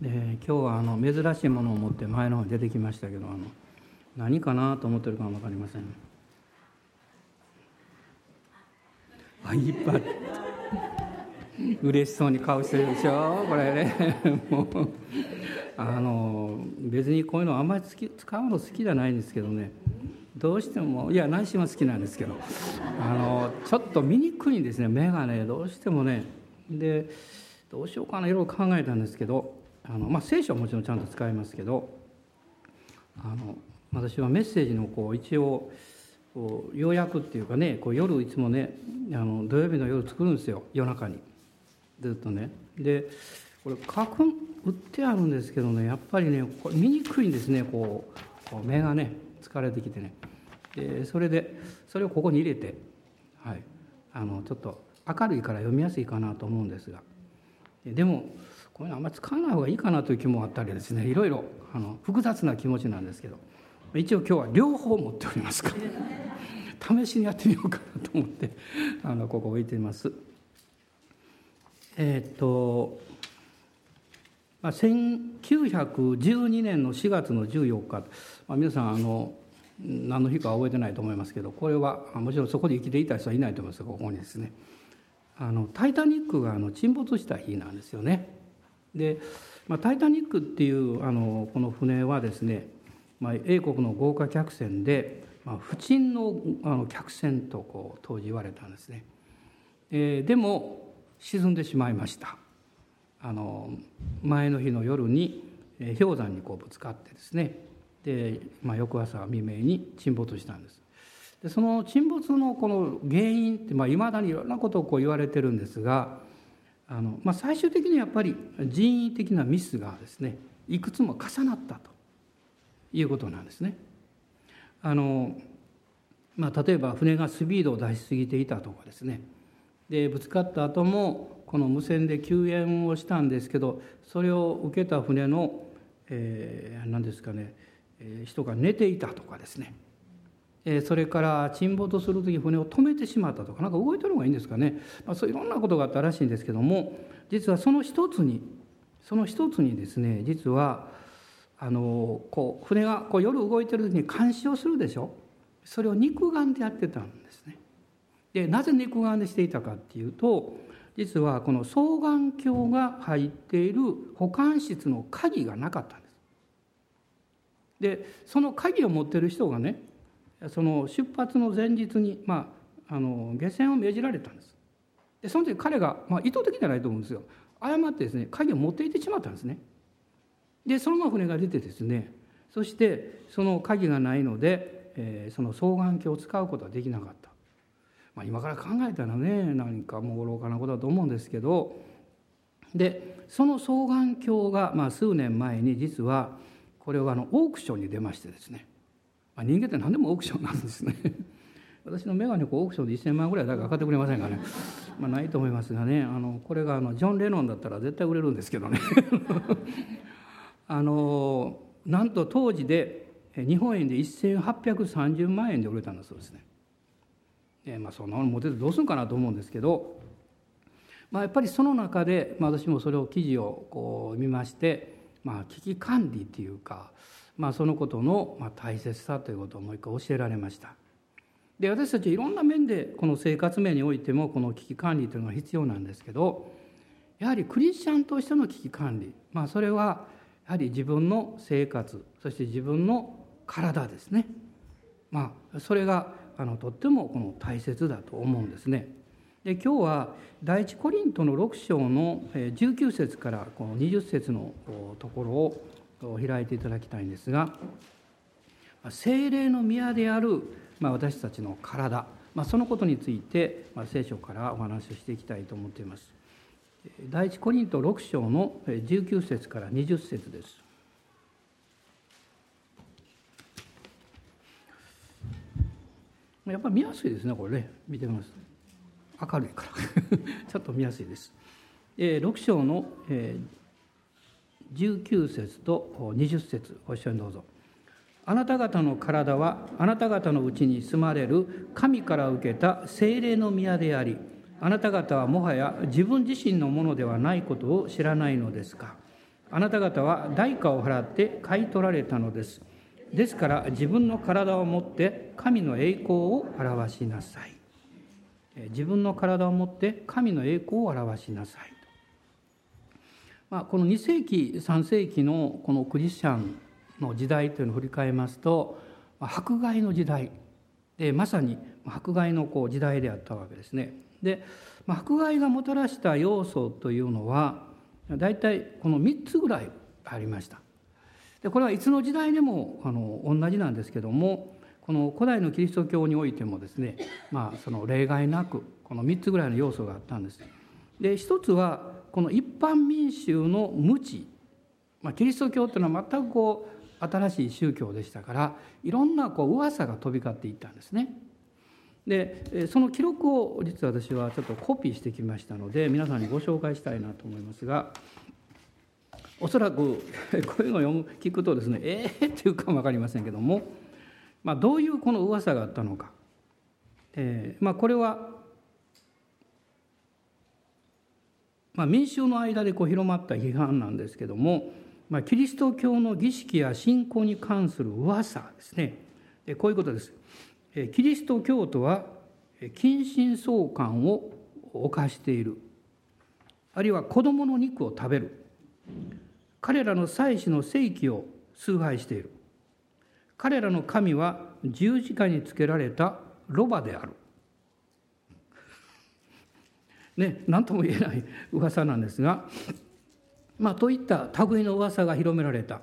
で今日はあの珍しいものを持って前の方に出てきましたけどあの何かなと思ってるかも分かりません。あいっぱい。嬉しそうに顔してるでしょ？これね。もうあの別にこういうのあんまり使うの好きじゃないんですけどね。どうしてもいや内心は好きなんですけど。あのちょっと見にくいんですね目がね。どうしてもね。でどうしようかな。いろいろ考えたんですけどあの、まあ、聖書はもちろんちゃんと使いますけどあの私はメッセージのこう一応こう要約っていうかねこう夜いつもねあの土曜日の夜作るんですよ夜中に。ずっとね。でこれ書く売ってあるんですけどねやっぱりねこれ見にくいんですねこう目がね疲れてきてね。でそれでそれをここに入れて、はい、あのちょっと明るいから読みやすいかなと思うんですが。でもこういうのあんまり使わない方がいいかなという気もあったりですねいろいろあの複雑な気持ちなんですけど一応今日は両方持っておりますから 試しにやってみようかなと思ってあのここ置いています。えっ、と、まあ、1912年の4月の14日、まあ、皆さんあの何の日か覚えてないと思いますけどこれはもちろんそこで生きていた人はいないと思いますがここにですねあのタイタニックがあの沈没した日なんですよね。で、まあ、タイタニックっていうあのこの船はですね、まあ、英国の豪華客船で、まあ、不沈のあの客船とこう当時言われたんですね。えー、でも沈んでしまいました。あの前の日の夜に氷山にこうぶつかってですね。で、まあ、翌朝未明に沈没したんです。でその沈没のこの原因っていまあ、未だにいろんなことをこう言われてるんですがあの、まあ、最終的にやっぱり人為的なミスがですねいくつも重なったということなんですね。あのまあ、例えば船がスピードを出しすぎていたとかですねでぶつかった後もこの無線で救援をしたんですけどそれを受けた船の、えー、何ですかね、えー、人が寝ていたとかですねそれから沈没する時船を止めてしまったとかなんか動いてる方がいいんですかね、まあ、そういろんなことがあったらしいんですけども実はその一つにその一つにですね実はあのこう船がこう夜動いてる時に監視をするでしょそれを肉眼でやってたんですね。でなぜ肉眼でしていたかっていうと実はこの双眼鏡が入っている保管室の鍵がなかったんです。でその鍵を持ってる人がねその出発の前日に、まあ、あの下船を命じられたんです。でその時彼が、まあ、意図的じゃないと思うんですよ。誤ってですね鍵を持っていってしまったんですね。でそのまま船が出てですねそしてその鍵がないので、えー、その双眼鏡を使うことはできなかった、まあ、今から考えたらね何かもう愚かなことだと思うんですけど。でその双眼鏡が、まあ、数年前に実はこれはあのオークションに出ましてですねあ、人間って何でもオークションなんですね。私の眼鏡オークションで1000万ぐらいだから買ってくれませんかね、まあ、ないと思いますがね。あのこれがあのジョン・レノンだったら絶対売れるんですけどね。あのなんと当時で日本円で1830万円で売れたんだそうですね。でまあ、そんなもの持ててどうするかなと思うんですけど、まあ、やっぱりその中で、まあ、私もそれを記事をこう見まして、まあ、危機管理っていうかまあ、そのことの大切さということをもう一回教えられましたで私たちいろんな面でこの生活面においてもこの危機管理というのが必要なんですけどやはりクリスチャンとしての危機管理、まあ、それはやはり自分の生活そして自分の体ですね、まあ、それがあのとってもこの大切だと思うんですね。で今日は第一コリントの6章の19節からこの20節のところを開いていただきたいんですが精霊の宮である、まあ、私たちの体、まあ、そのことについて、まあ、聖書からお話をしていきたいと思っています。第一コリント6章の19節から20節です。やっぱり見やすいですねこれね見てます明るいから ちょっと見やすいです。6章の19節と20節ご一緒にどうぞ。あなた方の体はあなた方のうちに住まれる神から受けた精霊の宮でありあなた方はもはや自分自身のものではないことを知らないのですか。あなた方は代価を払って買い取られたのです。ですから自分の体を持って神の栄光を表しなさい。自分の体を持って神の栄光を表しなさい。まあ、この2世紀3世紀のこのクリスチャンの時代というのを振り返りますと迫害の時代でまさに迫害のこう時代であったわけですね。で迫害がもたらした要素というのは大体この3つぐらいありました。でこれはいつの時代でもあの同じなんですけどもこの古代のキリスト教においてもですね、まあ、その例外なくこの3つぐらいの要素があったんです。で一つはこの一般民衆の無知、まあ、キリスト教というのは全くこう新しい宗教でしたからいろんなこう噂が飛び交っていったんですね。でその記録を実は私はちょっとコピーしてきましたので皆さんにご紹介したいなと思いますがおそらく こういうのを聞くとですねええー、っていうかも分かりませんけども、まあ、どういうこの噂があったのか、えーまあ、これはまあ、民衆の間でこう広まった批判なんですけども、まあ、キリスト教の儀式や信仰に関する噂ですね。こういうことです。キリスト教徒は近親相関を犯している。あるいは子供の肉を食べる。彼らの祭司の正規を崇拝している。彼らの神は十字架につけられたロバである。ね、何とも言えない 噂なんですが、まあ、といった類の噂が広められた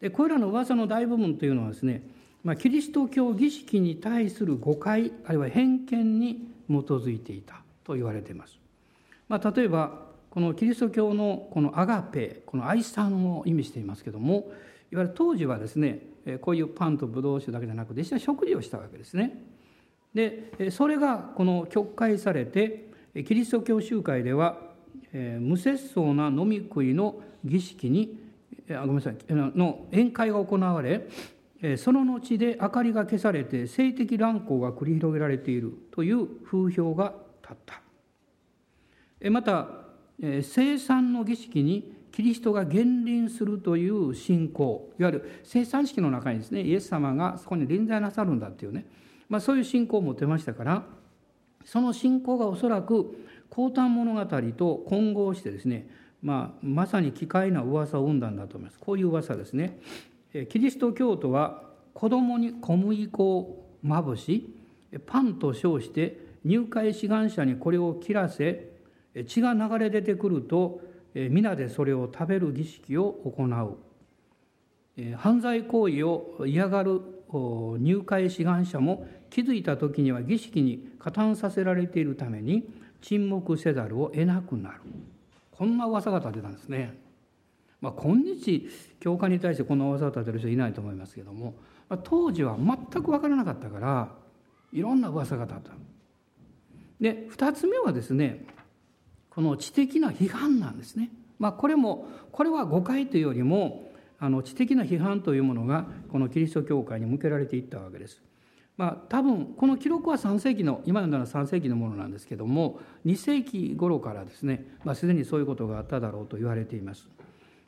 でこれらの噂の大部分というのはですね、まあ、キリスト教儀式に対する誤解あるいは偏見に基づいていたと言われています。まあ、例えばこのキリスト教のこのアガペこの愛さんを意味していますけどもいわゆる当時はですねこういうパンとブドウ酒だけじゃなくて実際食事をしたわけですね。でそれがこの曲解されてキリスト教集会では、えー、無節操な飲み食いの儀式にあごめんなさいの宴会が行われその後で明かりが消されて性的乱行が繰り広げられているという風評が立った。また生産の儀式にキリストが減臨するという信仰いわゆる生産式の中にですねイエス様がそこに臨在なさるんだっていうね、まあ、そういう信仰を持てましたからその信仰がおそらく高端物語と混合してですね、まあ、まさに奇怪な噂を生んだんだと思います。こういう噂ですね。キリスト教徒は子供に小麦粉をまぶしパンと称して入会志願者にこれを切らせ血が流れ出てくると皆でそれを食べる儀式を行う。犯罪行為を嫌がる入会志願者も気づいた時には儀式に加担させられているために沈黙せざるを得なくなるこんな噂が立てたんですね。まあ、今日教会に対してこんな噂を立てる人いないと思いますけども、まあ、当時は全く分からなかったからいろんな噂が立った。で2つ目はですねこの知的な批判なんですね。まあ、これもこれは誤解というよりもあの知的な批判というものがこのキリスト教会に向けられていったわけです。まあ、多分この記録は3世紀の今のような3世紀のものなんですけども2世紀頃からですね、まあ、すでにそういうことがあっただろうと言われています。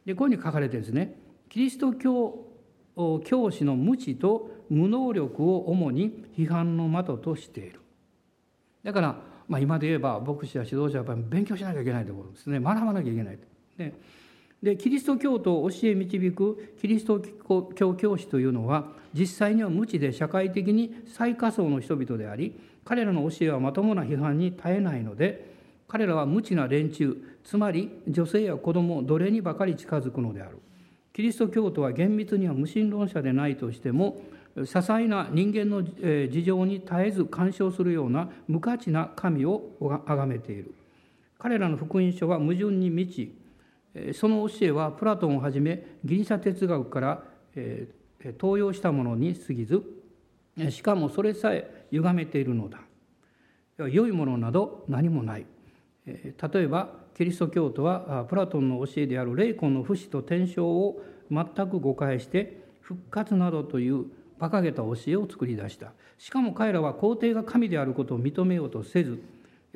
でこういうふうに書かれてですねキリスト教教師の無知と無能力を主に批判の的としている。だから、まあ、今で言えば牧師や指導者はやっぱり勉強しなきゃいけないところですね学ばなきゃいけない。ででキリスト教徒を教え導くキリスト教教師というのは実際には無知で社会的に最下層の人々であり彼らの教えはまともな批判に耐えないので彼らは無知な連中つまり女性や子供奴隷にばかり近づくのである。キリスト教徒は厳密には無神論者でないとしても些細な人間の事情に絶えず干渉するような無価値な神を崇めている。彼らの福音書は矛盾に満ちその教えはプラトンをはじめギリシャ哲学から登用したものに過ぎずしかもそれさえ歪めているのだ。良いものなど何もない。例えばキリスト教徒はプラトンの教えである霊魂の不死と天正を全く誤解して復活などという馬鹿げた教えを作り出した。しかも彼らは皇帝が神であることを認めようとせず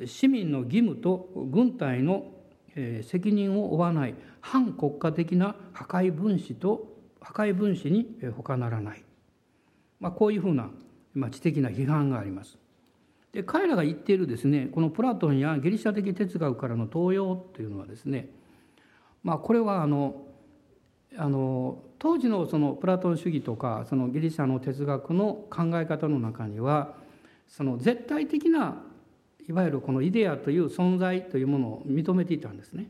市民の義務と軍隊の責任を負わない反国家的な破壊分子と破壊分子に他ならない、まあ、こういうふうな、まあ、知的な批判があります。で彼らが言っているですねこのプラトンやギリシャ的哲学からの東洋というのはですね、まあ、これはあのあの当時のそのプラトン主義とかそのギリシャの哲学の考え方の中にはその絶対的ないわゆるこのイデアという存在というものを認めていたんですね。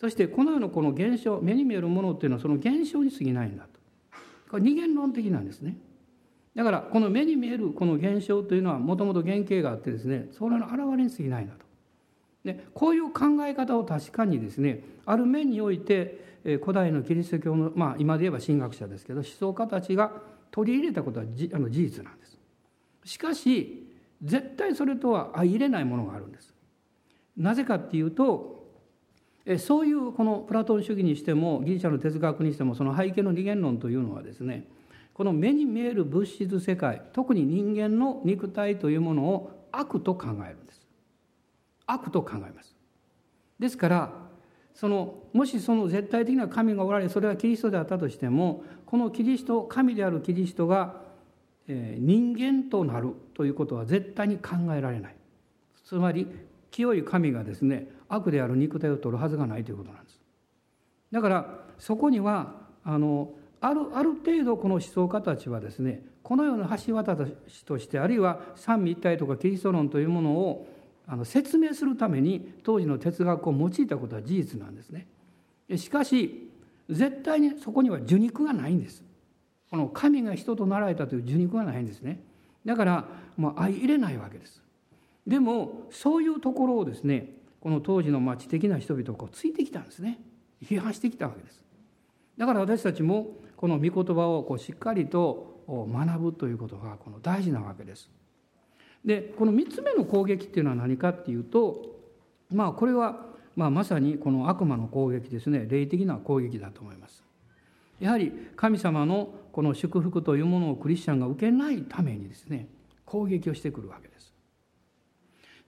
そしてこの世のこの現象目に見えるものっていうのはその現象に過ぎないんだとこれ二元論的なんですね。だからこの目に見えるこの現象というのはもともと原型があってですねそれの現れに過ぎないんだと。でこういう考え方を確かにですねある面において古代のキリスト教の、まあ、今で言えば神学者ですけど思想家たちが取り入れたことはあの事実なんです。しかし絶対それとは相入れないものがあるんです。なぜかっていうとそういうこのプラトン主義にしてもギリシャの哲学にしてもその背景の二元論というのはですねこの目に見える物質世界特に人間の肉体というものを悪と考えるんです。悪と考えます。ですからそのもしその絶対的な神がおられそれはキリストであったとしてもこのキリスト神であるキリストが人間となるということは絶対に考えられない。つまり清い神がですね悪である肉体を取るはずがないということなんです。だからそこにはあのあるある程度この思想家たちはですねこのような橋渡しとしてあるいは三位一体とかキリスト論というものをあの説明するために当時の哲学を用いたことは事実なんですね。しかし絶対にそこには受肉がないんです。この神が人となられたという受肉がないんですね。だからまあ相入れないわけです。でもそういうところをですねこの当時の知的な人々がこうついてきたんですね。批判してきたわけです。だから私たちもこの御言葉をこうしっかりと学ぶということがこの大事なわけです。でこの3つ目の攻撃っていうのは何かっていうとまあこれはまあまさにこの悪魔の攻撃ですね。霊的な攻撃だと思います。やはり神様のこの祝福というものをクリスチャンが受けないためにですね攻撃をしてくるわけです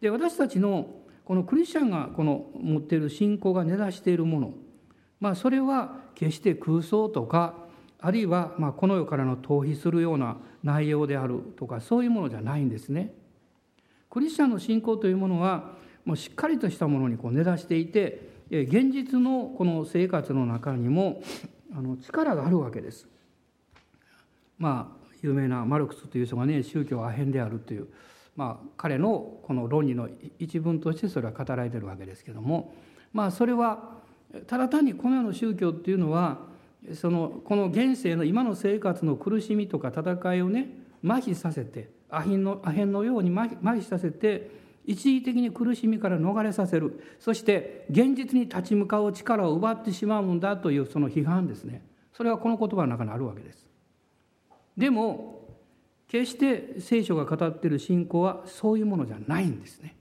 で私たちのこのクリスチャンがこの持っている信仰が根ざしているものまあそれは決して空想とかあるいはまあこの世からの逃避するような内容であるとかそういうものじゃないんですね。クリスチャンの信仰というものはもうしっかりとしたものにこう根ざしていて現実のこの生活の中にもあの力があるわけです。まあ有名なマルクスという人がね宗教はアヘンであるという、まあ、彼のこの論理の一文としてそれは語られてるわけですけどもまあそれはただ単にこの世の宗教っていうのはそのこの現世の今の生活の苦しみとか戦いをね麻痺させてアヘンのアヘンのように麻痺させて一時的に苦しみから逃れさせる。そして現実に立ち向かう力を奪ってしまうんだというその批判ですね。それはこの言葉の中にあるわけです。でも決して聖書が語っている信仰はそういうものじゃないんですね。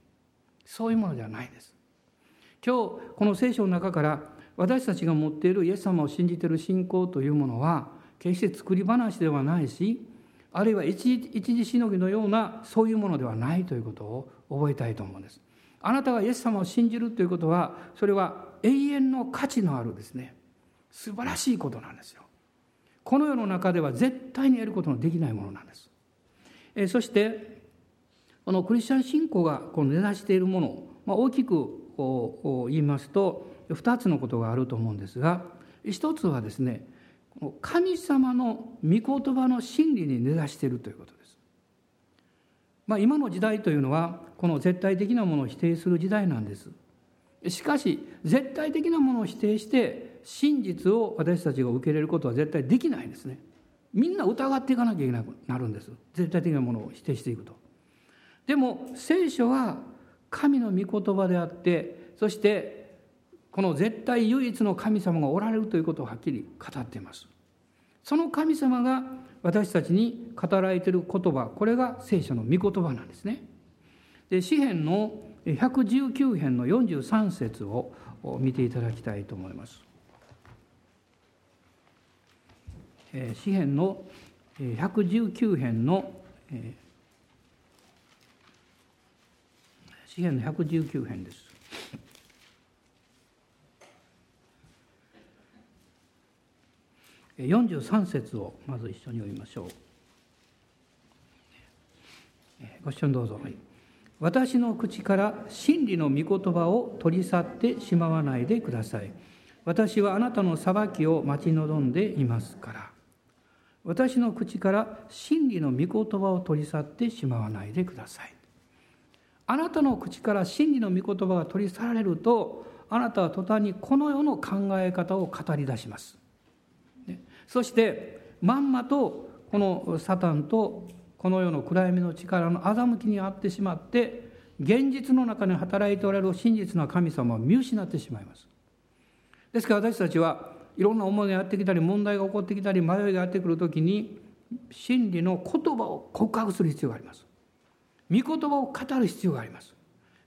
そういうものじゃないです。今日この聖書の中から私たちが持っているイエス様を信じている信仰というものは決して作り話ではないしあるいは一時しのぎのようなそういうものではないということを覚えたいと思うんです。あなたがイエス様を信じるということはそれは永遠の価値のあるですね素晴らしいことなんですよ。この世の中では絶対に得ることのできないものなんです。えそしてこのクリスチャン信仰がこの根ざしているもの、まあ、大きく言いますと2つのことがあると思うんですが一つはですね神様の御言葉の真理に根ざしているということです。まあ、今の時代というのはこの絶対的なものを否定する時代なんです。しかし絶対的なものを否定して真実を私たちが受け入れることは絶対できないんですね。みんな疑っていかなきゃいけなくなるんです。絶対的なものを否定していくと。でも聖書は神の御言葉であってそしてこの絶対唯一の神様がおられるということをはっきり語っていますその神様が私たちに語られている言葉これが聖書の御言葉なんですね。で詩篇の119編の43節を見ていただきたいと思います。詩篇の119編の詩篇の119編です。43節をまず一緒に読みましょうご視聴どうぞ、私の口から真理の御言葉を取り去ってしまわないでください。私はあなたの裁きを待ち望んでいますから。私の口から真理の御言葉を取り去ってしまわないでください。あなたの口から真理の御言葉が取り去られると、あなたは途端にこの世の考え方を語り出します。そして、まんまとこのサタンとこの世の暗闇の力の欺きにあってしまって現実の中に働いておられる真実の神様を見失ってしまいます。ですから私たちはいろんな思いがやってきたり問題が起こってきたり迷いがやってくる時に真理の言葉を告白する必要があります。御言葉を語る必要があります。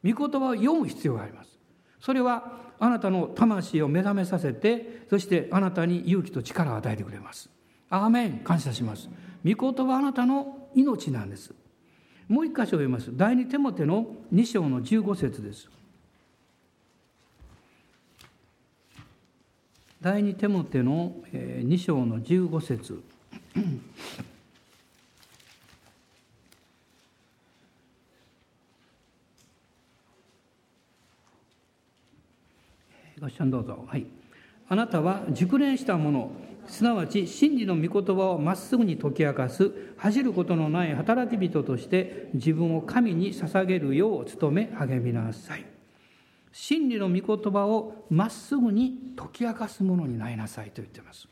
御言葉を読む必要があります。それはあなたの魂を目覚めさせてそしてあなたに勇気と力を与えてくれます。アーメン。感謝します。御言葉あなたの命なんです。もう一箇所読みます。第二手モての2章の15節です。第二手モての2章の15節。ご視聴どうぞ。はい。あなたは熟練したもの、すなわち真理の御言葉をまっすぐに解き明かす恥じることのない働き人として自分を神に捧げるよう努め励みなさい。真理の御言葉をまっすぐに解き明かすものになりなさいと言っています。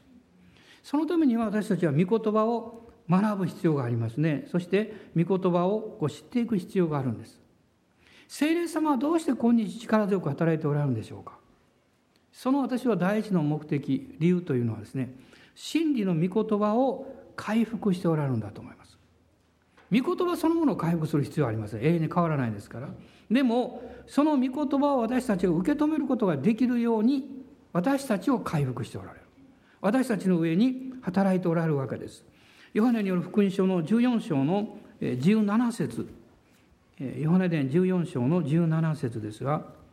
そのためには私たちは御言葉を学ぶ必要がありますね。そして御言葉をこう知っていく必要があるんです。聖霊様はどうして今日力強く働いておられるんでしょうか。その私は第一の目的理由というのはですね真理の御言葉を回復しておられるんだと思います。御言葉そのものを回復する必要はありません。永遠に変わらないですから。でもその御言葉を私たちが受け止めることができるように私たちを回復しておられる。私たちの上に働いておられるわけです。ヨハネによる福音書の14章の17節。ヨハネ伝14章の17節ですが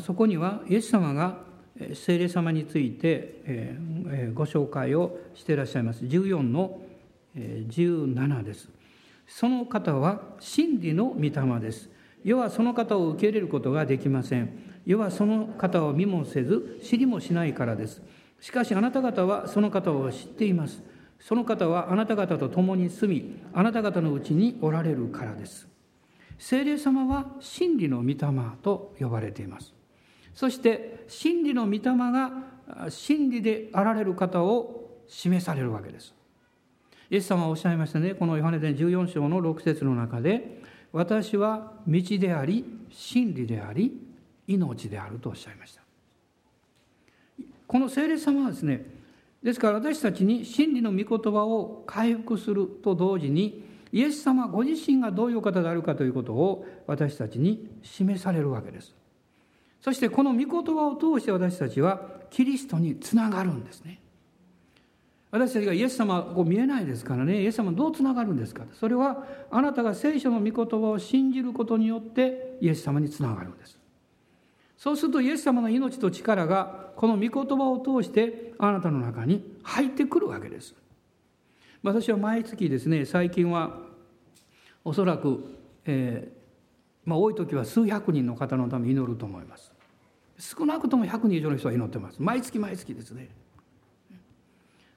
そこにはイエス様が聖霊様についてご紹介をしていらっしゃいます。14の17です。その方は真理の御霊です。世はその方を受け入れることができません。世はその方を見もせず知りもしないからです。しかしあなた方はその方を知っています。その方はあなた方と共に住みあなた方のうちにおられるからです。聖霊様は真理の御霊と呼ばれています。そして真理の御霊が真理であられる方を示されるわけです。イエス様はおっしゃいましたねこのヨハネ伝14章の6節の中で「私は道であり真理であり命である」とおっしゃいました。この聖霊様はですねですから私たちに真理の御言葉を回復すると同時にイエス様ご自身がどういう方であるかということを私たちに示されるわけです。そしてこの御言葉を通して私たちはキリストにつながるんですね。私たちがイエス様こう見えないですからね。イエス様どうつながるんですか。それはあなたが聖書の御言葉を信じることによってイエス様につながるんです。そうするとイエス様の命と力がこの御言葉を通してあなたの中に入ってくるわけです。私は毎月ですね最近はおそらく、えまあ、多い時は数百人の方のために祈ると思います。少なくとも100人以上の人が祈ってます。毎月毎月ですね。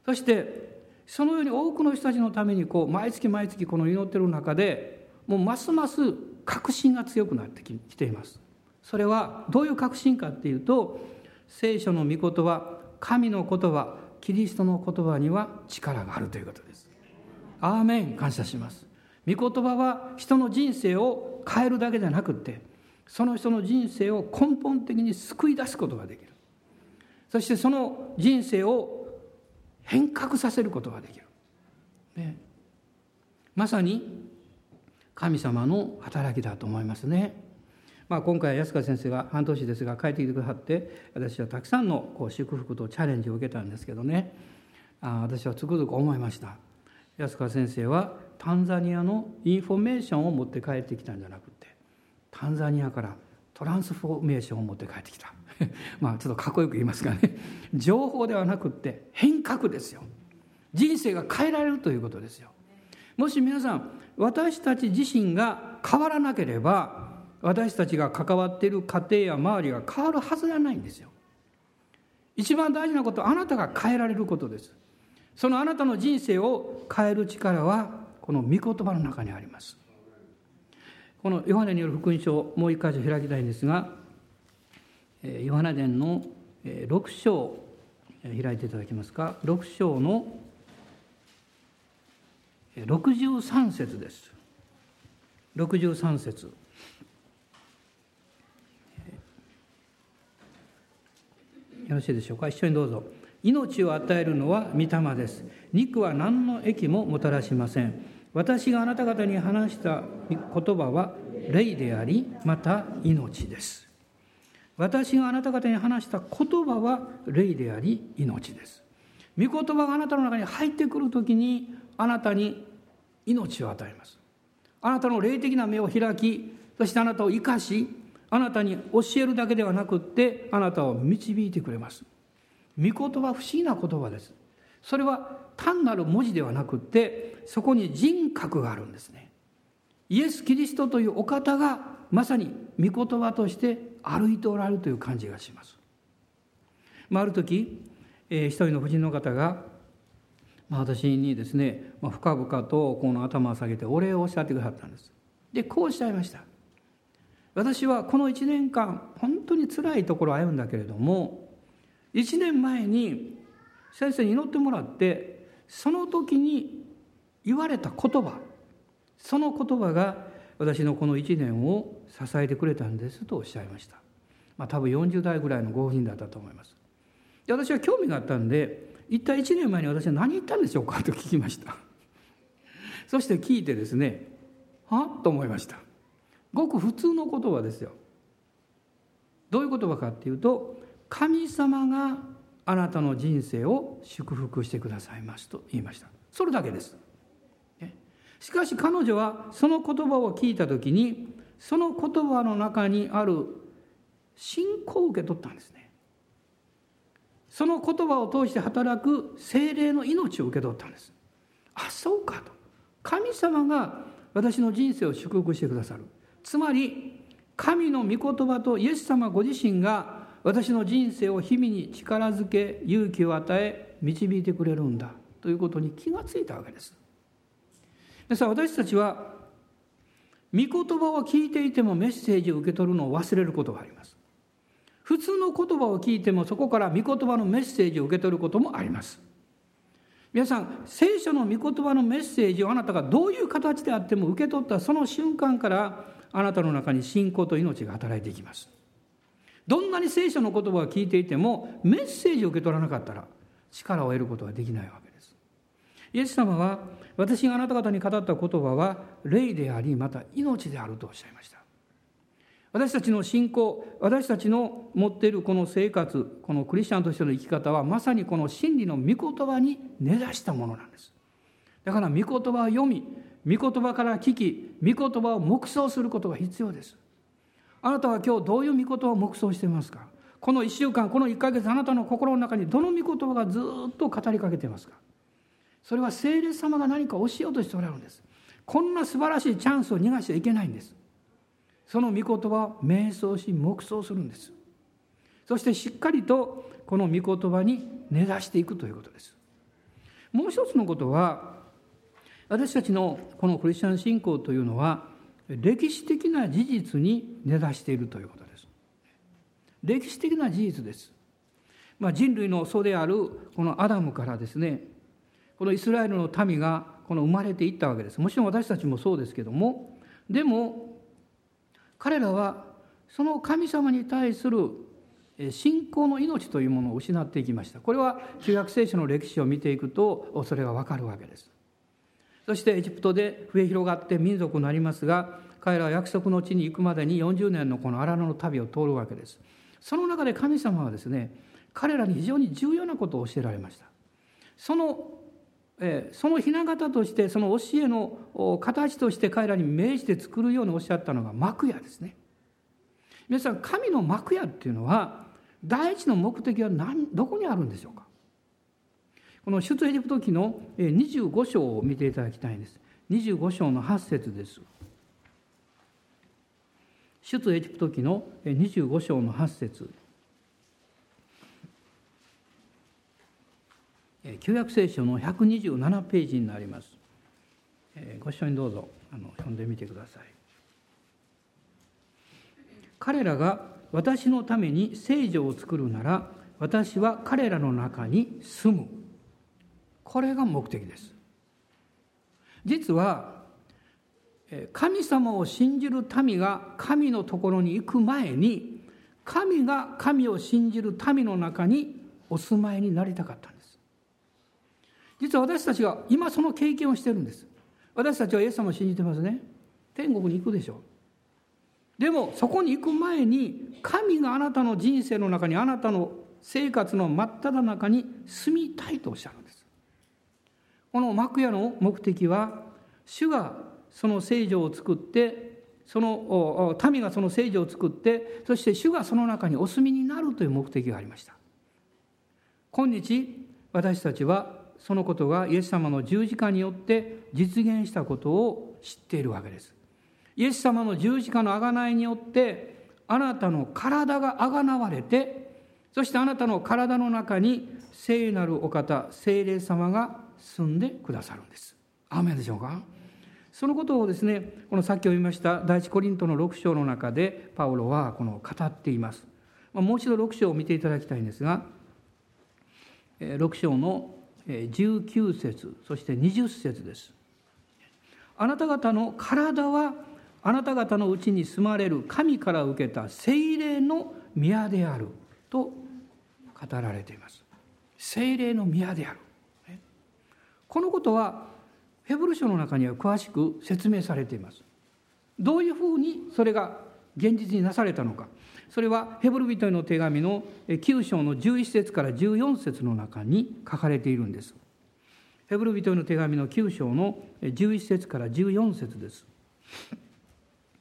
そしてそのように多くの人たちのためにこう毎月毎月この祈ってる中でもうますます確信が強くなってきています。それはどういう確信かっていうと聖書の御言葉神の言葉キリストの言葉には力があるということです。アーメン。感謝します。御言葉は人の人生を変えるだけじゃなくってその人の人生を根本的に救い出すことができる。そしてその人生を変革させることができる、ね、まさに神様の働きだと思いますね。まあ、今回安川先生が半年ですが帰ってきてくださって私はたくさんのこう祝福とチャレンジを受けたんですけどね。あ私はつくづく思いました。安川先生はタンザニアのインフォメーションを持って帰ってきたんじゃなくてタンザニアからトランスフォーメーションを持って帰ってきた。まあちょっとかっこよく言いますがね。情報ではなくって変革ですよ。人生が変えられるということですよ。もし皆さん私たち自身が変わらなければ私たちが関わっている家庭や周りが変わるはずがないんですよ。一番大事なことはあなたが変えられることです。そのあなたの人生を変える力はこの御言葉の中にあります。このヨハネによる福音書をもう一箇所開きたいんですがヨハネ伝の6章開いていただけますか？6章の63節です。63節。よろしいでしょうか？一緒にどうぞ。命を与えるのは御霊です。肉は何の益ももたらしません。私があなた方に話した言葉は霊でありまた命です。私があなた方に話した言葉は霊であり命です。御言葉があなたの中に入ってくるときにあなたに命を与えます。あなたの霊的な目を開きそしてあなたを生かしあなたに教えるだけではなくってあなたを導いてくれます。御言葉不思議な言葉です。それは単なる文字ではなくってそこに人格があるんですね。イエス・キリストというお方がまさに御言葉として歩いておられるという感じがします、まあ、ある時、えー、一人の婦人の方が、まあ、私にですね、まあ、深々とこの頭を下げてお礼をおっしゃってくださったんです。でこうおっしゃいました。私はこの1年間本当につらいところを歩んだけれども1年前に先生に祈ってもらってその時に言われた言葉その言葉が私のこの1年を支えてくれたんですとおっしゃいました、まあ、多分40代ぐらいのご婦人だったと思います。で私は興味があったんで一体1年前に私は何言ったんでしょうかと聞きました。そして聞いてですねはと思いました。ごく普通の言葉ですよ。どういう言葉かっていうと神様があなたの人生を祝福してくださいますと言いました。それだけです。しかし彼女はその言葉を聞いた時にその言葉の中にある信仰を受け取ったんですね。その言葉を通して働く精霊の命を受け取ったんです。あそうかと。神様が私の人生を祝福してくださる。つまり神の御言葉とイエス様ご自身が私の人生を日々に力づけ勇気を与え導いてくれるんだということに気がついたわけです。ですから私たちは御言葉を聞いていてもメッセージを受け取るのを忘れることがあります。普通の言葉を聞いてもそこから御言葉のメッセージを受け取ることもあります。皆さん聖書の御言葉のメッセージをあなたがどういう形であっても受け取ったその瞬間からあなたの中に信仰と命が働いていきます。どんなに聖書の言葉を聞いていてもメッセージを受け取らなかったら力を得ることができないわけです。イエス様は私があなた方に語った言葉は霊でありまた命であるとおっしゃいました。私たちの信仰私たちの持っているこの生活このクリスチャンとしての生き方はまさにこの真理の御言葉に根ざしたものなんです。だから御言葉を読み御言葉から聞き御言葉を黙想することが必要です。あなたは今日どういう御言葉を黙想していますか？この1週間この1ヶ月あなたの心の中にどの御言葉がずっと語りかけていますか？それは聖霊様が何か教えようとしておられるんです。こんな素晴らしいチャンスを逃がしてはいけないんです。その御言葉を瞑想し黙想するんです。そしてしっかりとこの御言葉に根ざしていくということです。もう一つのことは私たちのこのクリスチャン信仰というのは歴史的な事実に根ざしているということです。歴史的な事実です、まあ、人類の祖であるこのアダムからですねこのイスラエルの民がこの生まれていったわけです。もちろん私たちもそうですけどもでも彼らはその神様に対する信仰の命というものを失っていきました。これは旧約聖書の歴史を見ていくとそれがわかるわけです。そしてエジプトで増え広がって民族になりますが彼らは約束の地に行くまでに40年のこの荒野の旅を通るわけです。その中で神様はですね彼らに非常に重要なことを教えられました。そのその雛形としてその教えの形として彼らに命じて作るようにおっしゃったのが幕屋ですね。皆さん神の幕屋っていうのは第一の目的は何どこにあるんでしょうか？この出エジプト記の25章を見ていただきたいんです。25章の8節です。出エジプト記の25章の8節。旧約聖書の127ページになります。ご一緒にどうぞあの読んでみてください。彼らが私のために聖女を作るなら私は彼らの中に住む。これが目的です。実は神様を信じる民が神のところに行く前に神が神を信じる民の中にお住まいになりたかったんです。実は私たちが今その経験をしてるんです。私たちはイエス様を信じてますね。天国に行くでしょう。でもそこに行く前に神があなたの人生の中にあなたの生活の真っ只中に住みたいとおっしゃる。この幕屋の目的は主がその聖女を作ってその民がその聖女を作ってそして主がその中にお住みになるという目的がありました。今日私たちはそのことがイエス様の十字架によって実現したことを知っているわけです。イエス様の十字架の贖いによってあなたの体が贖われてそしてあなたの体の中に聖なるお方聖霊様が住んでくださるんです。アメンでしょうか？そのことをですねこのさっき読みました第一コリントの6章の中でパウロはこの語っています。もう一度6章を見ていただきたいんですが6章の19節そして20節です。あなた方の体はあなた方のうちに住まれる神から受けた聖霊の宮であると語られています聖霊の宮であるこのことはヘブル書の中には詳しく説明されています。どういうふうにそれが現実になされたのか。それはヘブル人への手紙の9章の11節から14節の中に書かれているんです。ヘブル人への手紙の9章の11節から14節です。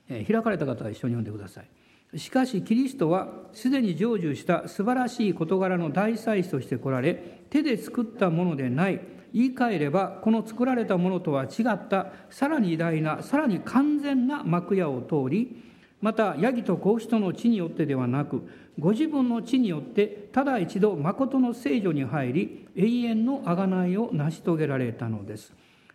開かれた方は一緒に読んでください。しかしキリストはすでに成就した素晴らしい事柄の大祭司として来られ手で作ったものでない言い換えればこの作られたものとは違ったさらに偉大なさらに完全な幕屋を通りまたヤギと子牛との地によってではなくご自分の地によってただ一度誠の聖女に入り永遠の贖いを成し遂げられたのです。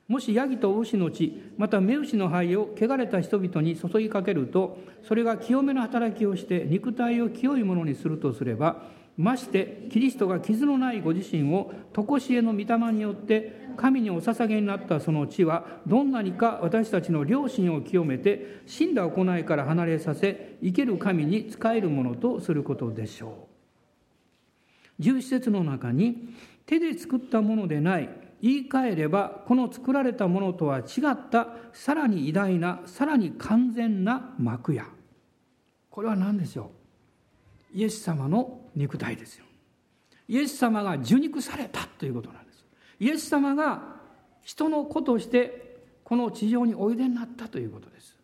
もしヤギと牛の血また目牛の灰を汚れた人々に注ぎかけるとそれが清めの働きをして肉体を清いものにするとすればましてキリストが傷のないご自身を常しえの御霊によって神にお捧げになったその地はどんなにか私たちの良心を清めて死んだ行いから離れさせ生ける神に仕えるものとすることでしょう。十施節の中に手で作ったものでない言い換えればこの作られたものとは違ったさらに偉大なさらに完全な幕屋これは何でしょう？イエス様の肉体ですよ。イエス様が受肉されたということなんです。イエス様が人の子としてこの地上においでになったということです。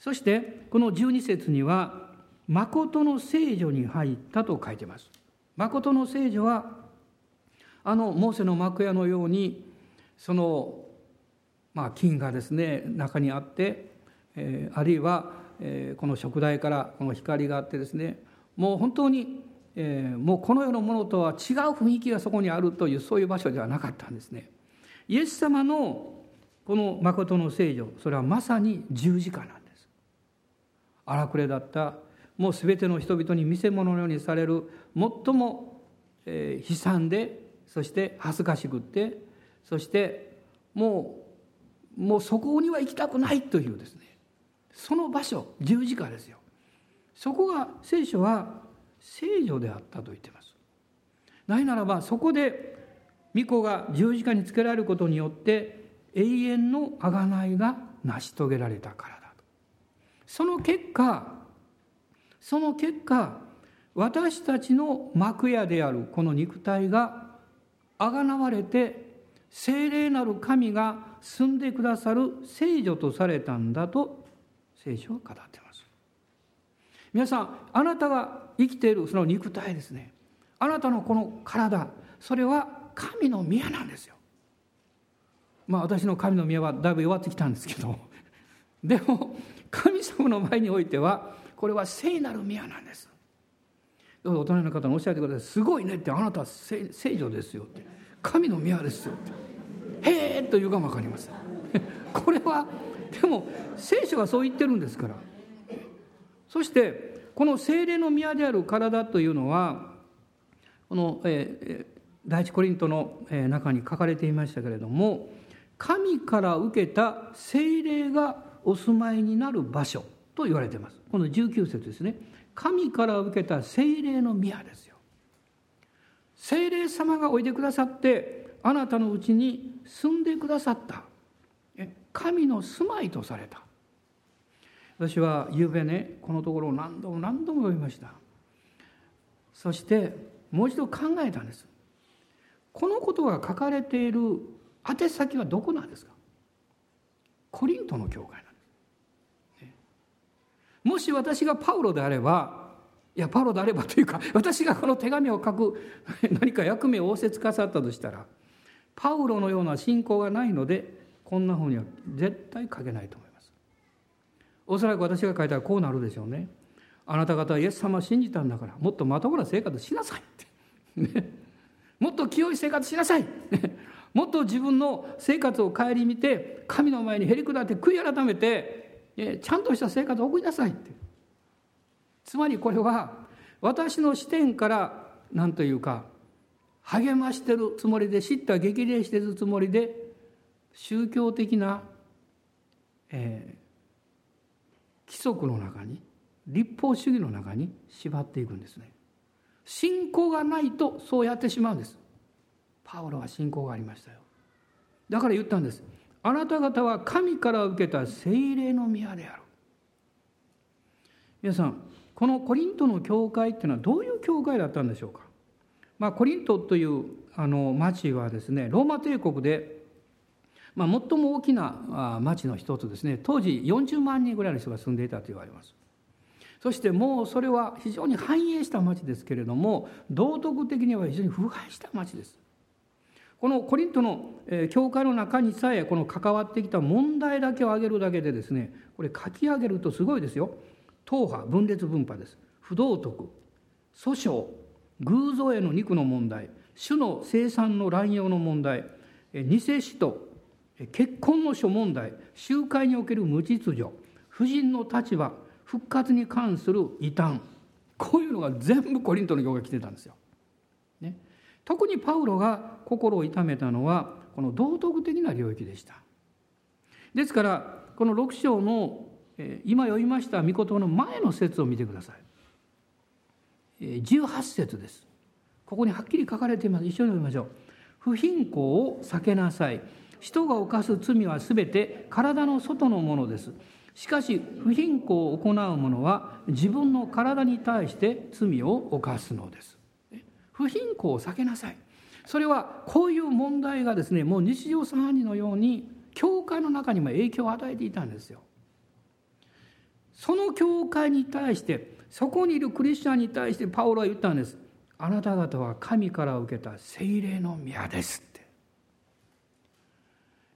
そしてこの12節には「誠の聖女に入った」と書いてます。誠の聖女はあのモーセの幕屋のようにその、まあ、金がですね中にあって、えー、あるいは、え、この食台からこの光があってですねもう本当に、え、もうこの世のものとは違う雰囲気がそこにあるというそういう場所ではなかったんですね。イエス様のこの誠の聖女それはまさに十字架なんです。荒くれだったもう全ての人々に見せ物のようにされる最も、悲惨でそして恥ずかしくってそしてもうもうそこには行きたくないというですねその場所十字架ですよ。そこが聖書は聖女であったと言っています。ないならばそこで御子が十字架につけられることによって永遠の贖いが成し遂げられたからだと。その結果その結果私たちの幕屋であるこの肉体があがなわれて聖霊なる神が住んでくださる聖女とされたんだと聖書は語っています。皆さんあなたが生きているその肉体ですね。あなたのこの体それは神の宮なんですよ。まあ私の神の宮はだいぶ弱ってきたんですけど。でも神様の前においてはこれは聖なる宮なんです。大人の方におっしゃってください。すごいねってあなたは聖女ですよって。神の宮ですよって。へえというが分かります これはでも聖書がそう言ってるんですから。そしてこの精霊の宮である体というのはこの、えー、第一コリントの中に書かれていましたけれども神から受けた精霊がお住まいになる場所と言われています。この19節ですね。神から受けた精霊の宮ですよ。精霊様がおいでくださってあなたのうちに住んでくださった。神の住まいとされた。私は昨べねこのところを何度も何度も読みました。そしてもう一度考えたんです。このことが書かれている宛先はどこなんですか？コリントの教会なんです、ね。もし私がパウロであればいやパウロであればというか 私がこの手紙を書く 何か役目を仰せつかさったとしたらパウロのような信仰がないのでこんなふうには絶対書けないと思います。おそらく私が書いたらこうなるでしょうね。あなた方はイエス様を信じたんだからもっとまともな生活しなさいって、もっと清い生活しなさい、もっと自分の生活を顧みて神の前にへり下って悔い改めてちゃんとした生活を送りなさいって。つまりこれは私の視点から何というか励ましてるつもりで知った激励してるつもりで宗教的な、えー、規則の中に立法主義の中に縛っていくんですね。信仰がないとそうやってしまうんです。パウロは信仰がありましたよ。だから言ったんです。あなた方は神から受けた聖霊の宮である皆さんこのコリントの教会っていうのはどういう教会だったんでしょうか、まあ、コリントというあの町はですねローマ帝国で、まあ、最も大きな町の一つですね。当時40万人ぐらいの人が住んでいたと言われます。そしてもうそれは非常に繁栄した町ですけれども道徳的には非常に腐敗した町です。このコリントの教会の中にさえこの関わってきた問題だけを挙げるだけでですねこれ書き上げるとすごいですよ。党派分裂分派です。不道徳訴訟偶像への肉の問題種の生産の乱用の問題偽使徒結婚の諸問題集会における無秩序婦人の立場復活に関する異端こういうのが全部コリントの教会来てたんですよ。ね、特にパウロが心を痛めたのはこの道徳的な領域でした。ですからこの6章の今読みました御言葉の前の説を見てください。18節です。ここにはっきり書かれています。一緒に読みましょう。不貧困を避けなさい。人が犯す罪はすべて体の外のものです。しかし不貧困を行う者は自分の体に対して罪を犯すのです。不貧困を避けなさい。それはこういう問題がですねもう日常茶飯事のように教会の中にも影響を与えていたんですよ。その教会に対してそこにいるクリスチャンに対してパウロは言ったんです。あなた方は神から受けた聖霊の宮です。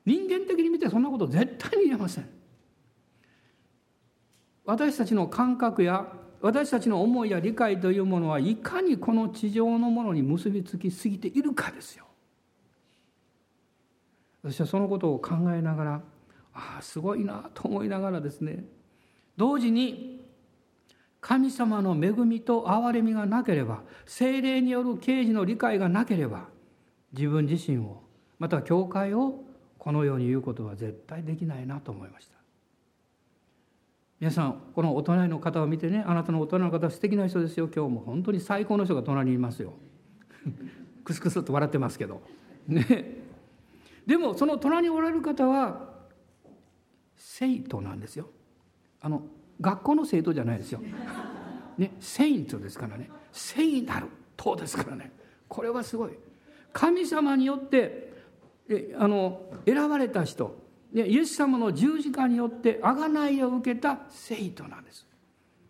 人間的に見てそんなこと絶対に言えません私たちの感覚や私たちの思いや理解というものはいかにこの地上のものに結びつきすぎているかですよ。私はそのことを考えながらああすごいなと思いながらですね同時に神様の恵みと憐れみがなければ精霊による刑事の理解がなければ自分自身をまた教会をこのように言うことは絶対できないなと思いました。皆さんこのお隣の方を見てねあなたのお隣の方は素敵な人ですよ。今日も本当に最高の人が隣にいますよ。クスクスと笑ってますけど。ね。でもその隣におられる方は生徒なんですよ。あの学校の生徒じゃないですよ。ねセイントですからね。聖なる党ですからね。これはすごい。神様によってあの選ばれた人イエス様の十字架によって贖いを受けた生徒なんです。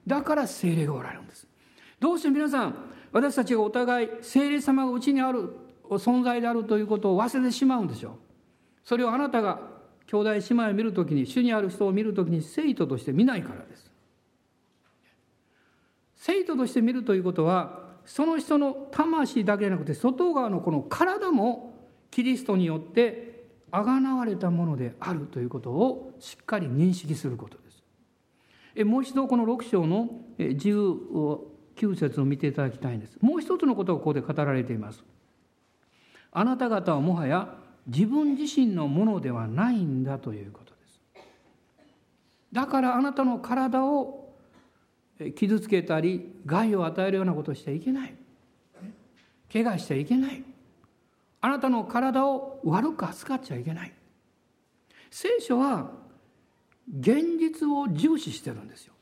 だから精霊がおられるんです。どうして皆さん私たちがお互い精霊様がうちにある存在であるということを忘れてしまうんでしょう。それをあなたが兄弟姉妹を見るときに主にある人を見るときに生徒として見ないからです。生徒として見るということはその人の魂だけじゃなくて外側のこの体もキリストによってあがなわれたものであるということをしっかり認識することです。もう一度この6章の19節を見ていただきたいんです。もう一つのことがここで語られています。あなた方はもはや自分自身のものではないんだということです。だからあなたの体を傷つけたり害を与えるようなことをしてはいけない怪我しちゃいけないあなたの体を悪く扱っちゃいけない。聖書は現実を重視してるんですよ。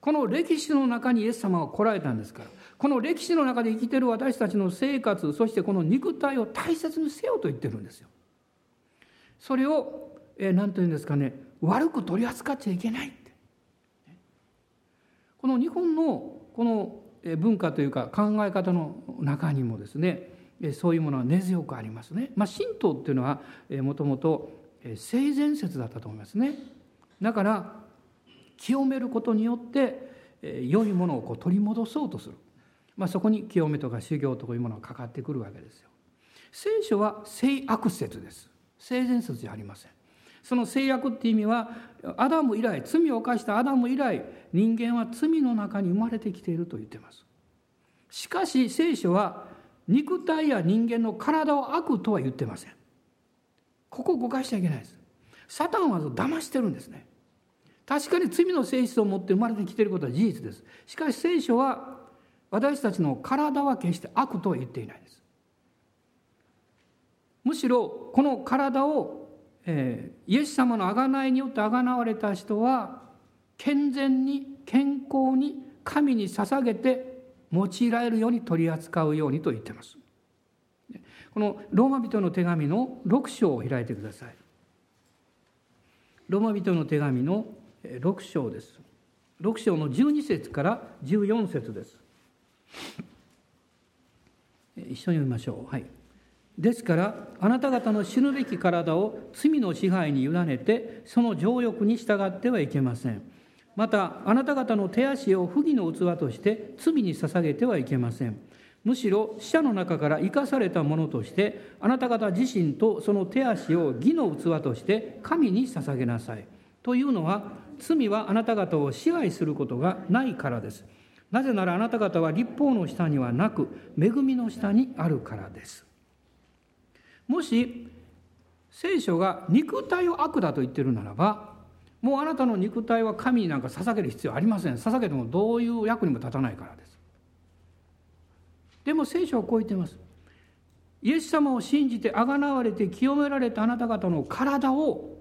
この歴史の中にイエス様は来られたんですから。この歴史の中で生きてる私たちの生活そしてこの肉体を大切にせよと言ってるんですよ。それを何、えー、と言うんですかね。悪く取り扱っちゃいけないって。この日本のこの文化というか考え方の中にもですねそういうものは根強くありますね。まあ、神道っていうのはもともと性善説だったと思いますね。だから清めることによって良いものをこう取り戻そうとする、まあ、そこに清めとか修行とかいうものがかかってくるわけですよ。聖書は性悪説です。性善説じゃありません。その制約っていう意味はアダム以来罪を犯したアダム以来人間は罪の中に生まれてきていると言っていますしかし聖書は肉体や人間の体を悪とは言ってません。ここを誤解しちゃいけないです。サタンは騙してるんですね。確かに罪の性質を持って生まれてきていることは事実です。しかし聖書は私たちの体は決して悪とは言っていないです。むしろこの体をえー、イエス様の贖いによって贖われた人は健全に健康に神に捧げて用いられるように取り扱うようにと言ってます。このローマ人の手紙の6章を開いてください。ローマ人の手紙の6章です。6章の12節から14節です。一緒に読みましょう。はい。ですからあなた方の死ぬべき体を罪の支配に委ねてその情欲に従ってはいけませんまたあなた方の手足を不義の器として罪に捧げてはいけません。むしろ死者の中から生かされたものとしてあなた方自身とその手足を義の器として神に捧げなさい。というのは罪はあなた方を支配することがないからです。なぜならあなた方は立法の下にはなく恵みの下にあるからです。もし聖書が肉体を悪だと言ってるならばもうあなたの肉体は神になんか捧げる必要ありません。捧げてもどういう役にも立たないからです。でも聖書はこう言ってます。イエス様を信じてあがなわれて清められたあなた方の体を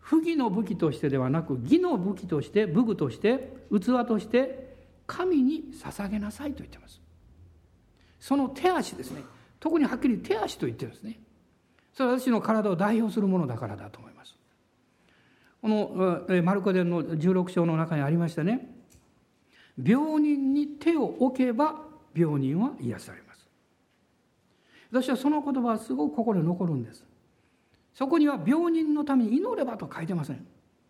不義の武器としてではなく義の武器として武具として器として神に捧げなさいと言ってます。その手足ですね。特にはっきり手足と言ってるんですね。それは私の体を代表するものだからだと思います。このマルコ伝の16章の中にありましたね。病人に手を置けば病人は癒されます。私はその言葉はすごく心に残るんです。そこには病人のために祈ればと書いてません。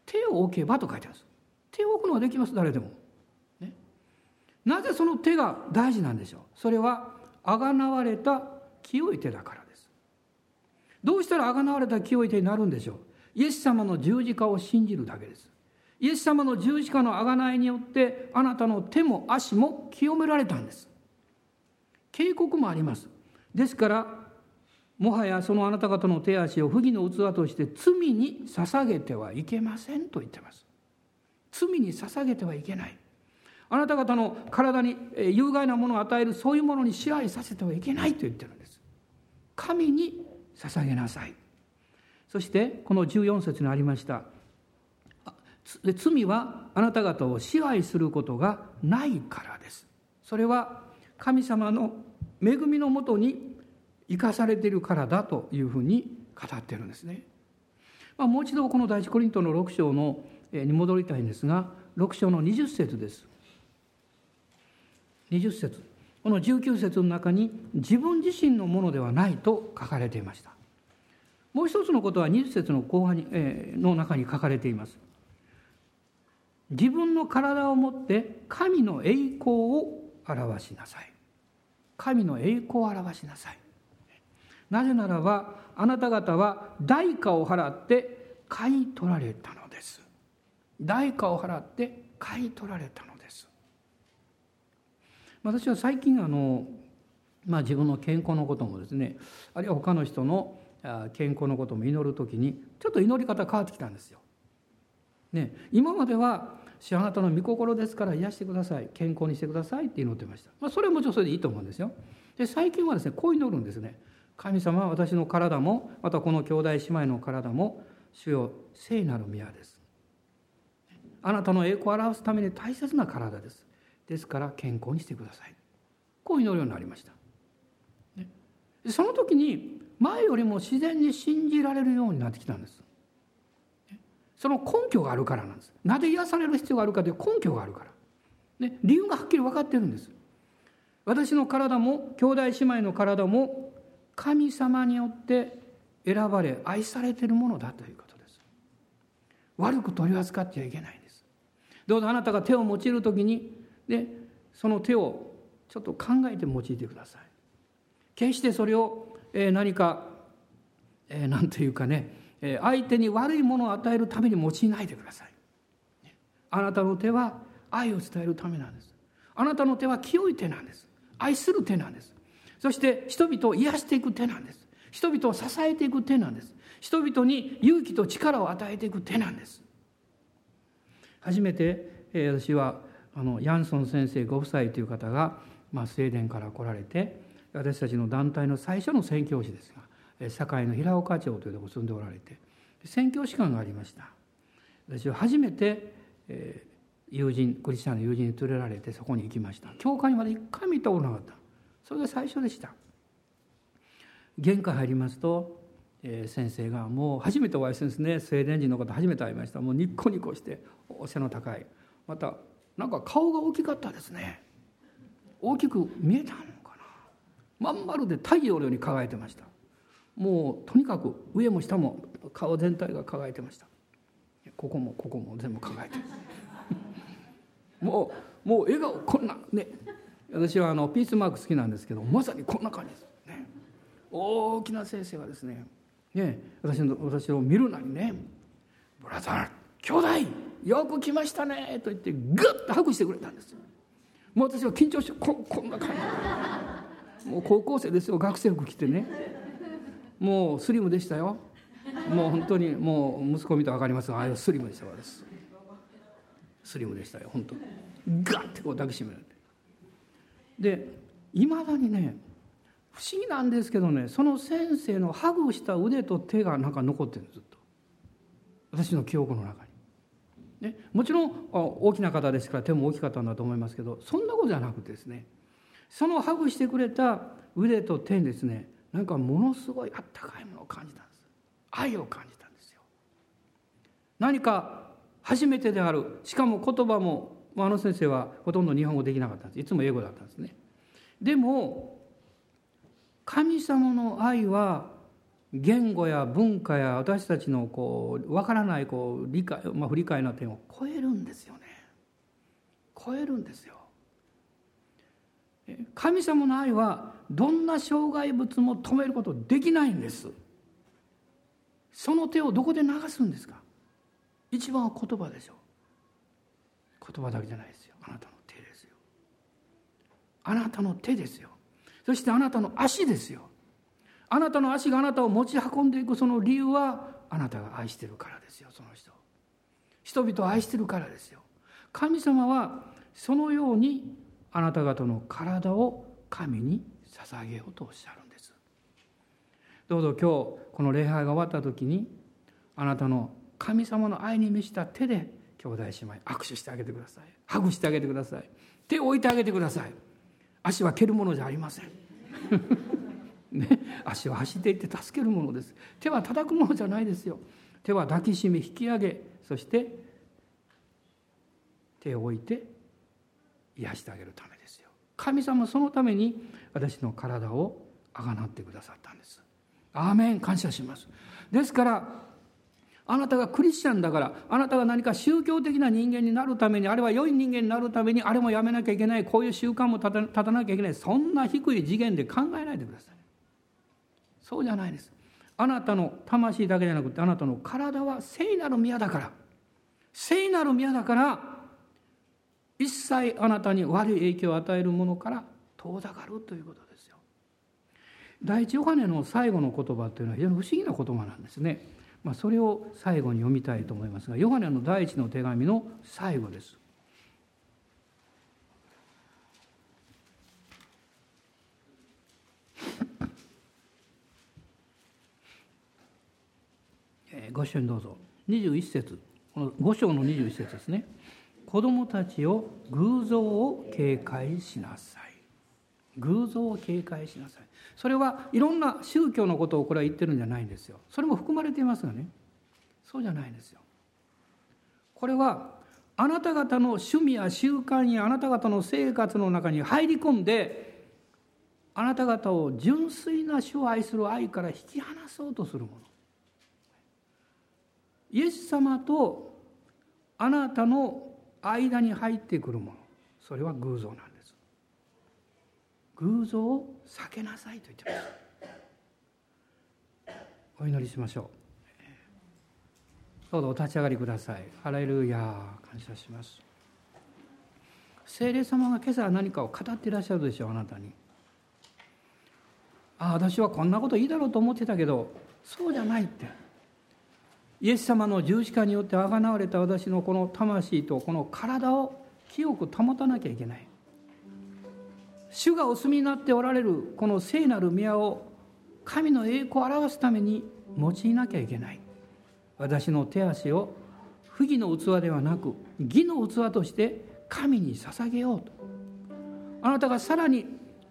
手を置けばと書いてます。手を置くのはできます。誰でも、ね、なぜその手が大事なんでしょう。それはあがなわれた清い手だからです。どうしたら贖われた清い手になるんでしょう。イエス様の十字架を信じるだけです。イエス様の十字架の贖いによってあなたの手も足も清められたんです。警告もあります。ですからもはやそのあなた方の手足を不義の器として罪に捧げてはいけませんと言ってます。罪に捧げてはいけない。あなた方の体に有害なものを与えるそういうものに支配させてはいけないと言ってるんです。神に捧げなさい。そしてこの14節にありました。罪はあなた方を支配することがないからです。それは神様の恵みのもとに生かされているからだというふうに語ってるんですね、まあ、もう一度この第一コリントの6章のに戻りたいんですが6章の20節です。20節。この19節の中に自分自身のものではないと書かれていました。もう一つのことは20節の後半に、えー、の中に書かれています。自分の体をもって神の栄光を表しなさい。神の栄光を表しなさい。なぜならばあなた方は代価を払って買い取られたのです。代価を払って買い取られたのです。私は最近あの、まあ、自分の健康のこともですねあるいは他の人の健康のことも祈る時にちょっと祈り方変わってきたんですよ。ね、今までは「主あなたの御心ですから癒してください健康にしてください」って祈ってました、まあ、それはもちろんそれでいいと思うんですよ。で最近はですねこう祈るんですね。神様は私の体もまたこの兄弟姉妹の体も主よ聖なる宮です。あなたの栄光を表すために大切な体です。ですから健康にしてください。こう祈るようになりました。ね、その時に前よりも自然に信じられるようになってきたんです。その根拠があるからなんです。なぜ癒される必要があるかという根拠があるから。ね、理由がはっきり分かってるんです。私の体も兄弟姉妹の体も神様によって選ばれ愛されているものだということです。悪く取り扱ってはいけないんです。どうぞあなたが手を用いる時にでその手をちょっと考えて用いてください。決してそれをえ何か、えー、というかね相手に悪いものを与えるために用いないでください。あなたの手は愛を伝えるためなんです。あなたの手は清い手なんです。愛する手なんです。そして人々を癒していく手なんです。人々を支えていく手なんです。人々に勇気と力を与えていく手なんです。初めて、えー、私はあのヤンソン先生ご夫妻という方が、まあ、スウェーデンから来られて私たちの団体の最初の宣教師ですが堺の平岡町というところに住んでおられて宣教師官がありました。私は初めて、えー、友人クリスチャンの友人に連れられてそこに行きました。教会にまで一回見たことなかった。それが最初でした。玄関入りますと、えー、先生がもう初めてお会いするんですね。スウェーデン人の方初めて会いました。もうニッコニコしてお背の高い。またなんか顔が大きかったですね。大きく見えたのまん丸で太陽のように輝いてました。もうとにかく上も下も顔全体が輝いてました。ここもここも全部輝いて もうもう笑顔こんなね。私はあのピースマーク好きなんですけどまさにこんな感じです。ね。大きな先生がですねね私の私を見るなりね「ブラザー兄弟よく来ましたね」と言ってグッとハグしてくれたんです。もう私は緊張してここんな感じ。もう高校生ですよ学生服着てね。もうスリムでしたよ。もう本当にもう息子見たら分かりますがああいうスリムでした私。スリムでしたよ本当。ガッてこう抱きしめられて。でいまだにね不思議なんですけどねその先生のハグした腕と手がなんか残ってるずっと。私の記憶の中に、ね、もちろん大きな方ですから手も大きかったんだと思いますけどそんなことじゃなくてですねそのハグしてくれた腕と手にですねなんかものすごいあったかいものを感じたんです。愛を感じたんですよ。何か初めてである。しかも言葉もあの先生はほとんど日本語できなかったんです。いつも英語だったんですね。でも神様の愛は言語や文化や私たちのこう分からないこう理解、まあ、不理解な点を超えるんですよね。超えるんですよ。神様の愛はどんな障害物も止めることできないんです。その手をどこで流すんですか？一番は言葉でしょう言葉だけじゃないですよ。あなたの手ですよ。あなたの手ですよ。そしてあなたの足ですよ。あなたの足があなたを持ち運んでいくその理由はあなたが愛してるからですよ。その人。人々を愛してるからですよ。神様はそのようにあなた方の体を神に捧げようとおっしゃるんです。どうぞ今日この礼拝が終わった時にあなたの神様の愛に満ちた手で兄弟姉妹握手してあげてください。ハグしてあげてください。手を置いてあげてください。足は蹴るものじゃありません。ね、足は走っていって助けるものです。手は叩くものじゃないですよ。手は抱きしめ引き上げそして手を置いて癒してあげるためですよ。神様そのために私の体をあがなってくださったんです。アーメン感謝します。ですからあなたがクリスチャンだからあなたが何か宗教的な人間になるためにあれは良い人間になるためにあれもやめなきゃいけないこういう習慣も立たなきゃいけないそんな低い次元で考えないでください。そうじゃないです。あなたの魂だけじゃなくてあなたの体は聖なる宮だから聖なる宮だから一切あなたに悪い影響を与えるものから遠ざかるということですよ。第一ヨハネの最後の言葉というのは非常に不思議な言葉なんですね。まあ、それを最後に読みたいと思いますがヨハネの第一の手紙の最後です。ご一緒にどうぞ。21節。この5章の21節ですね。子供たちを偶像を警戒しなさい。偶像を警戒しなさい。それはいろんな宗教のことをこれは言ってるんじゃないんですよ。それも含まれていますがね。そうじゃないんですよ。これはあなた方の趣味や習慣やあなた方の生活の中に入り込んであなた方を純粋な主を愛する愛から引き離そうとするもの。イエス様とあなたの間に入ってくるもの。それは偶像なんです。偶像を避けなさいと言ってます。お祈りしましょう。どうぞお立ち上がりください。ハレルヤ感謝します。聖霊様が今朝何かを語っていらっしゃるでしょうあなたに。ああ私はこんなこといいだろうと思ってたけどそうじゃないって。イエス様の十字架によってあがなわれた私のこの魂とこの体を清く保たなきゃいけない。主がお住みになっておられるこの聖なる宮を神の栄光を表すために用いなきゃいけない。私の手足を不義の器ではなく義の器として神に捧げようと。あなたがさらに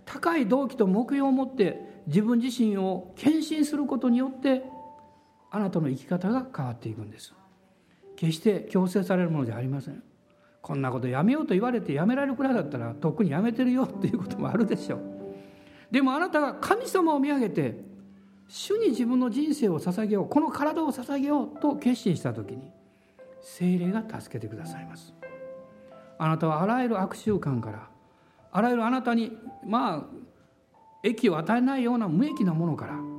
高い動機と目標を持って自分自身を献身することによってあなたの生き方が変わっていくんです。決して強制されるものじゃありません。こんなことやめようと言われてやめられるくらいだったらとっくにやめてるよっていうこともあるでしょう。でもあなたが神様を見上げて主に自分の人生を捧げようこの体を捧げようと決心した時に精霊が助けてくださいます。あなたはあらゆる悪習慣からあらゆるあなたにまあ益を与えないような無益なものから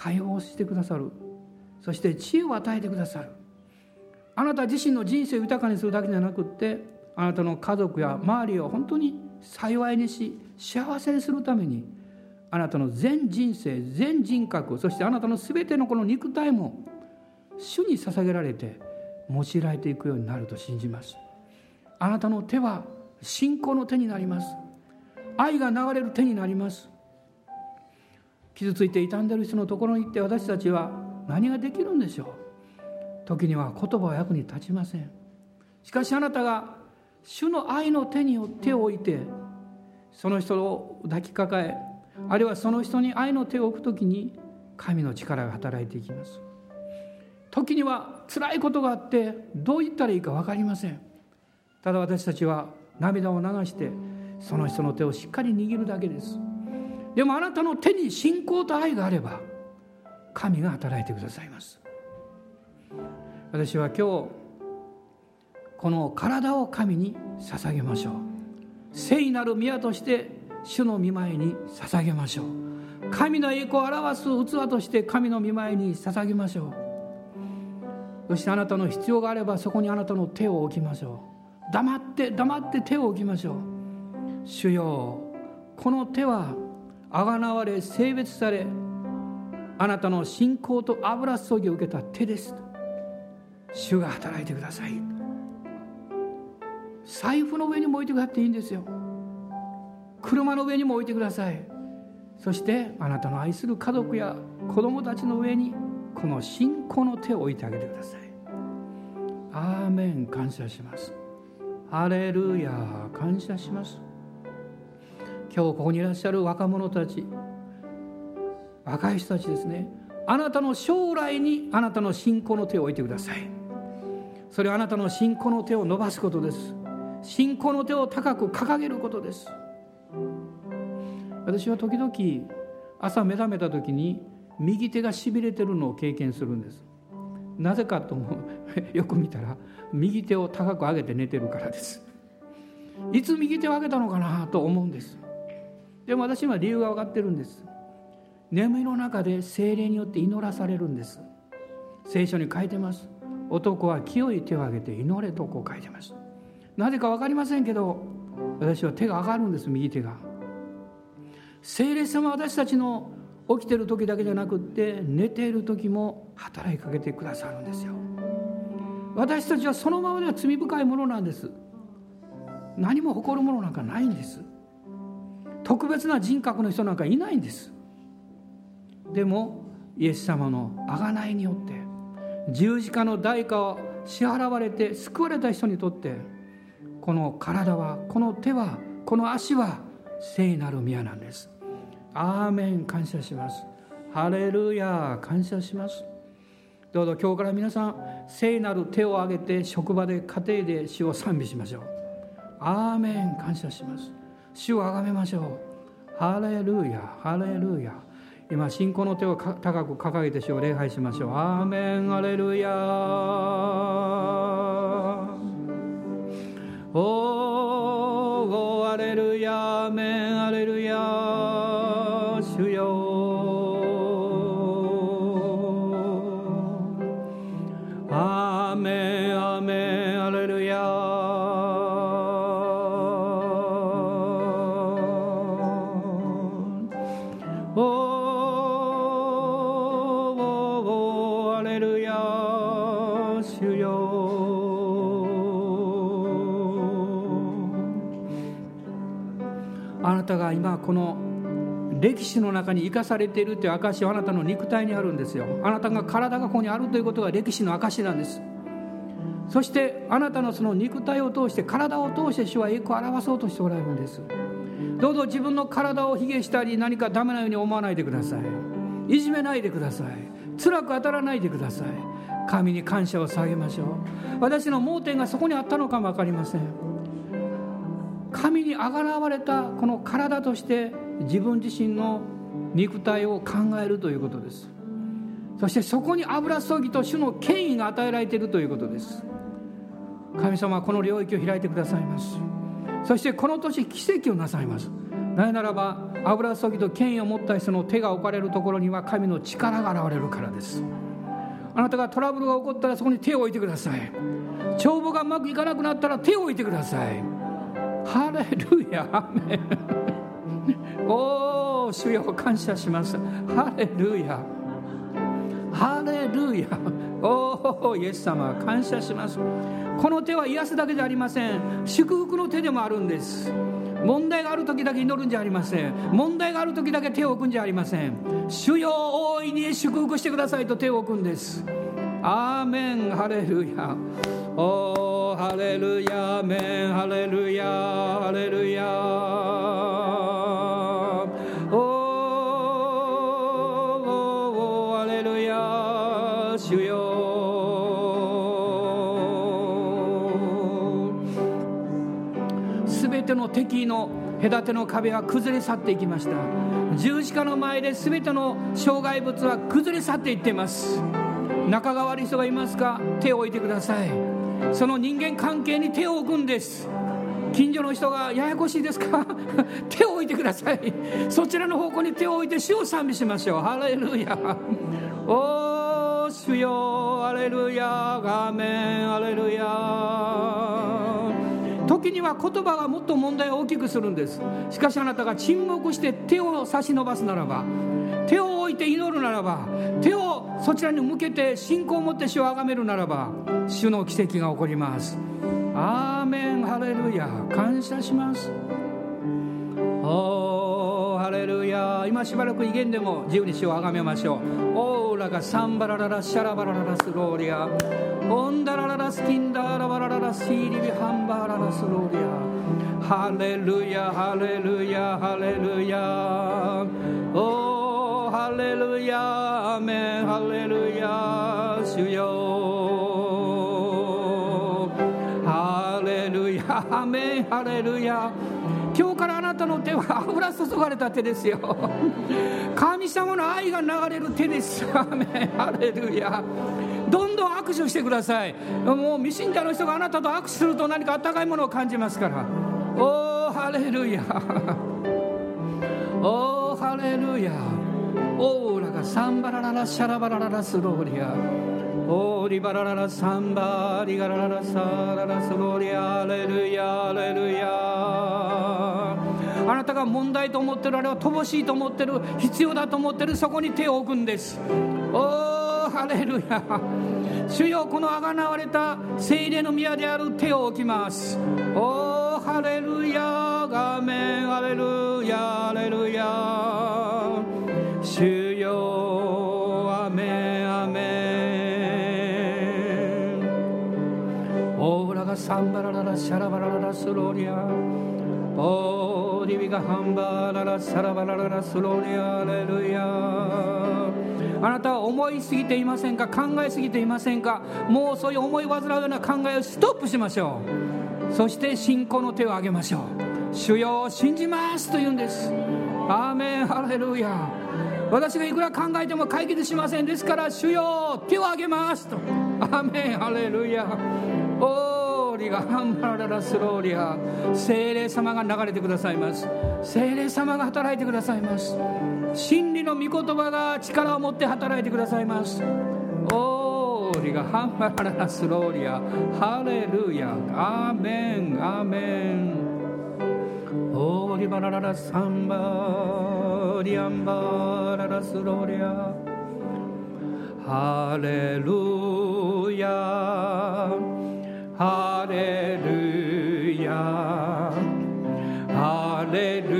解放してくださる。そして知恵を与えてくださる。あなた自身の人生を豊かにするだけじゃなくってあなたの家族や周りを本当に幸いにし幸せにするためにあなたの全人生全人格そしてあなたの全てのこの肉体も主に捧げられて用いられていくようになると信じます。あなたの手は信仰の手になります。愛が流れる手になります。傷ついて傷んでる人のところに行って私たちは何ができるんでしょう？時には言葉は役に立ちません。しかしあなたが主の愛の手に手を置いてその人を抱きかかえあるいはその人に愛の手を置く時に神の力が働いていきます。時には辛いことがあってどう言ったらいいか分かりません。ただ私たちは涙を流してその人の手をしっかり握るだけです。でもあなたの手に信仰と愛があれば神が働いてくださいます。私は今日この体を神に捧げましょう。聖なる宮として主の御前に捧げましょう。神の栄光を表す器として神の御前に捧げましょう。そしてあなたの必要があればそこにあなたの手を置きましょう。黙って黙って手を置きましょう。主よこの手はあがなわれ性別されあなたの信仰と油注ぎを受けた手です主が働いてください。財布の上にも置いてくださっていいんですよ。車の上にも置いてください。そしてあなたの愛する家族や子供たちの上にこの信仰の手を置いてあげてください。アーメン。感謝します。ハレルヤ感謝します。今日ここにいらっしゃる若者たち若い人たちですね。あなたの将来にあなたの信仰の手を置いてください。それはあなたの信仰の手を伸ばすことです。信仰の手を高く掲げることです。私は時々朝目覚めた時に右手がしびれてるのを経験するんです。なぜかと思う。よく見たら右手を高く上げて寝てるからです。いつ右手を上げたのかなと思うんです。でも私は理由が分かってるんです。眠りの中で精霊によって祈らされるんです。聖書に書いてます。男は清い手を挙げて祈れとこう書いてます。なぜか分かりませんけど私は手が上がるんです。右手が。聖霊様は私たちの起きてる時だけじゃなくって寝ている時も働きかけてくださるんですよ。私たちはそのままでは罪深いものなんです。何も誇るものなんかないんです。特別な人格の人なんかいないんです。でもイエス様の贖いによって十字架の代価を支払われて救われた人にとってこの体はこの手はこの足は聖なる宮なんです。アーメン。感謝します。ハレルヤ感謝します。どうぞ今日から皆さん聖なる手を挙げて職場で家庭で主を賛美しましょう。アーメン。感謝します。主をあがめましょう。ハレルヤハレルヤ。今信仰の手を高く掲げて主を礼拝しましょう。アーメンハレルヤ。おーアレルヤアメン。歴史の中に生かされているという証はあなたの肉体にあるんですよ。あなたが体がここにあるということが歴史の証なんです。そしてあなたのその肉体を通して体を通して主は栄光を表そうとしておられるんです。どうぞ自分の体を卑下したり何かダメなように思わないでください。いじめないでください。辛く当たらないでください。神に感謝を捧げましょう。私の盲点がそこにあったのかも分かりません。神にあがらわれたこの体として自分自身の肉体を考えるということです。そしてそこに油注ぎと主の権威が与えられているということです。神様はこの領域を開いてくださいます。そしてこの年奇跡をなさいます。なぜならば油注ぎと権威を持った人の手が置かれるところには神の力が現れるからです。あなたがトラブルが起こったらそこに手を置いてください。帳簿がうまくいかなくなったら手を置いてください。ハレルヤアメン。おお主よ感謝しますハレルヤ。ハレルヤ。おおイエス様感謝します。この手は癒すだけじゃありません。祝福の手でもあるんです。問題がある時だけ祈るんじゃありません。問題がある時だけ手を置くんじゃありません。主よ大いに祝福してくださいと手を置くんです。アーメン。ハレルヤ。おおハレルヤ。メン。ハレルヤ。ハレルヤ。ての敵の隔ての壁は崩れ去っていきました。十字架の前で全ての障害物は崩れ去っていっています。仲が悪い人がいますか？手を置いてください。その人間関係に手を置くんです。近所の人がややこしいですか？手を置いてください。そちらの方向に手を置いて主を賛美しましょう。ハレルヤ。おー主よ。ハレルヤ。画面ハレルヤ。時には言葉がもっと問題を大きくするんです。しかしあなたが沈黙して手を差し伸ばすならば手を置いて祈るならば手をそちらに向けて信仰を持って主をあがめるならば主の奇跡が起こります。アーメン。ハレルヤ感謝します。おーハレルヤ今しばらく威厳でも自由に主をあがめましょう。オーラがサンバラララシャラバラララスローリア。オンダラララスキンダラバラララシーリビハンバララスローリア。ハレルヤハレルヤハレルヤおーハレルヤアメン。ハレルヤ主よ。ハレルヤヤアメン。ハレルヤ今日からあなたの手は 油注がれた手ですよ。神様の愛が流れる手です アメハレルヤ。どんどん握手してください。もう未信者の人があなたと握手すると何か温かいものを感じますから。おおハレルヤ。おおハレルヤ。オーラがサンバラララシャラバラララスローリア。オーリバラララサンバリガラララサララスローリア。レルヤアレルヤ。あなたが問題と思ってるあれは乏しいと思ってる必要だと思ってるそこに手を置くんです。おおハレルヤ。主よこのあがなわれた精霊の宮である手を置きます。おおハレルヤ。ガメン。アレルヤ。アレルヤ。主よ。アメン。アメン。オーラがサンバラララシャラバラララスローリアオーリビがハンバララサラバラララスローリアアレルヤあなたは思いすぎていませんか？考えすぎていませんか？もうそういう思い煩うような考えをストップしましょう。そして信仰の手を挙げましょう。主よを信じますと言うんです。アーメンハレルヤ私がいくら考えても解決しませんですから主よ手を挙げますとアー。メンハレルヤオーがハンバララスローリア精霊様が流れてくださいます精霊様が働いてくださいます真理の御言葉が力を持って働いてくださいますオーリがハンバララスローリアハレルヤアーメンアーメンオーリバラララサンバリアンバララスローリアハレルヤ Halleluja, halleluja.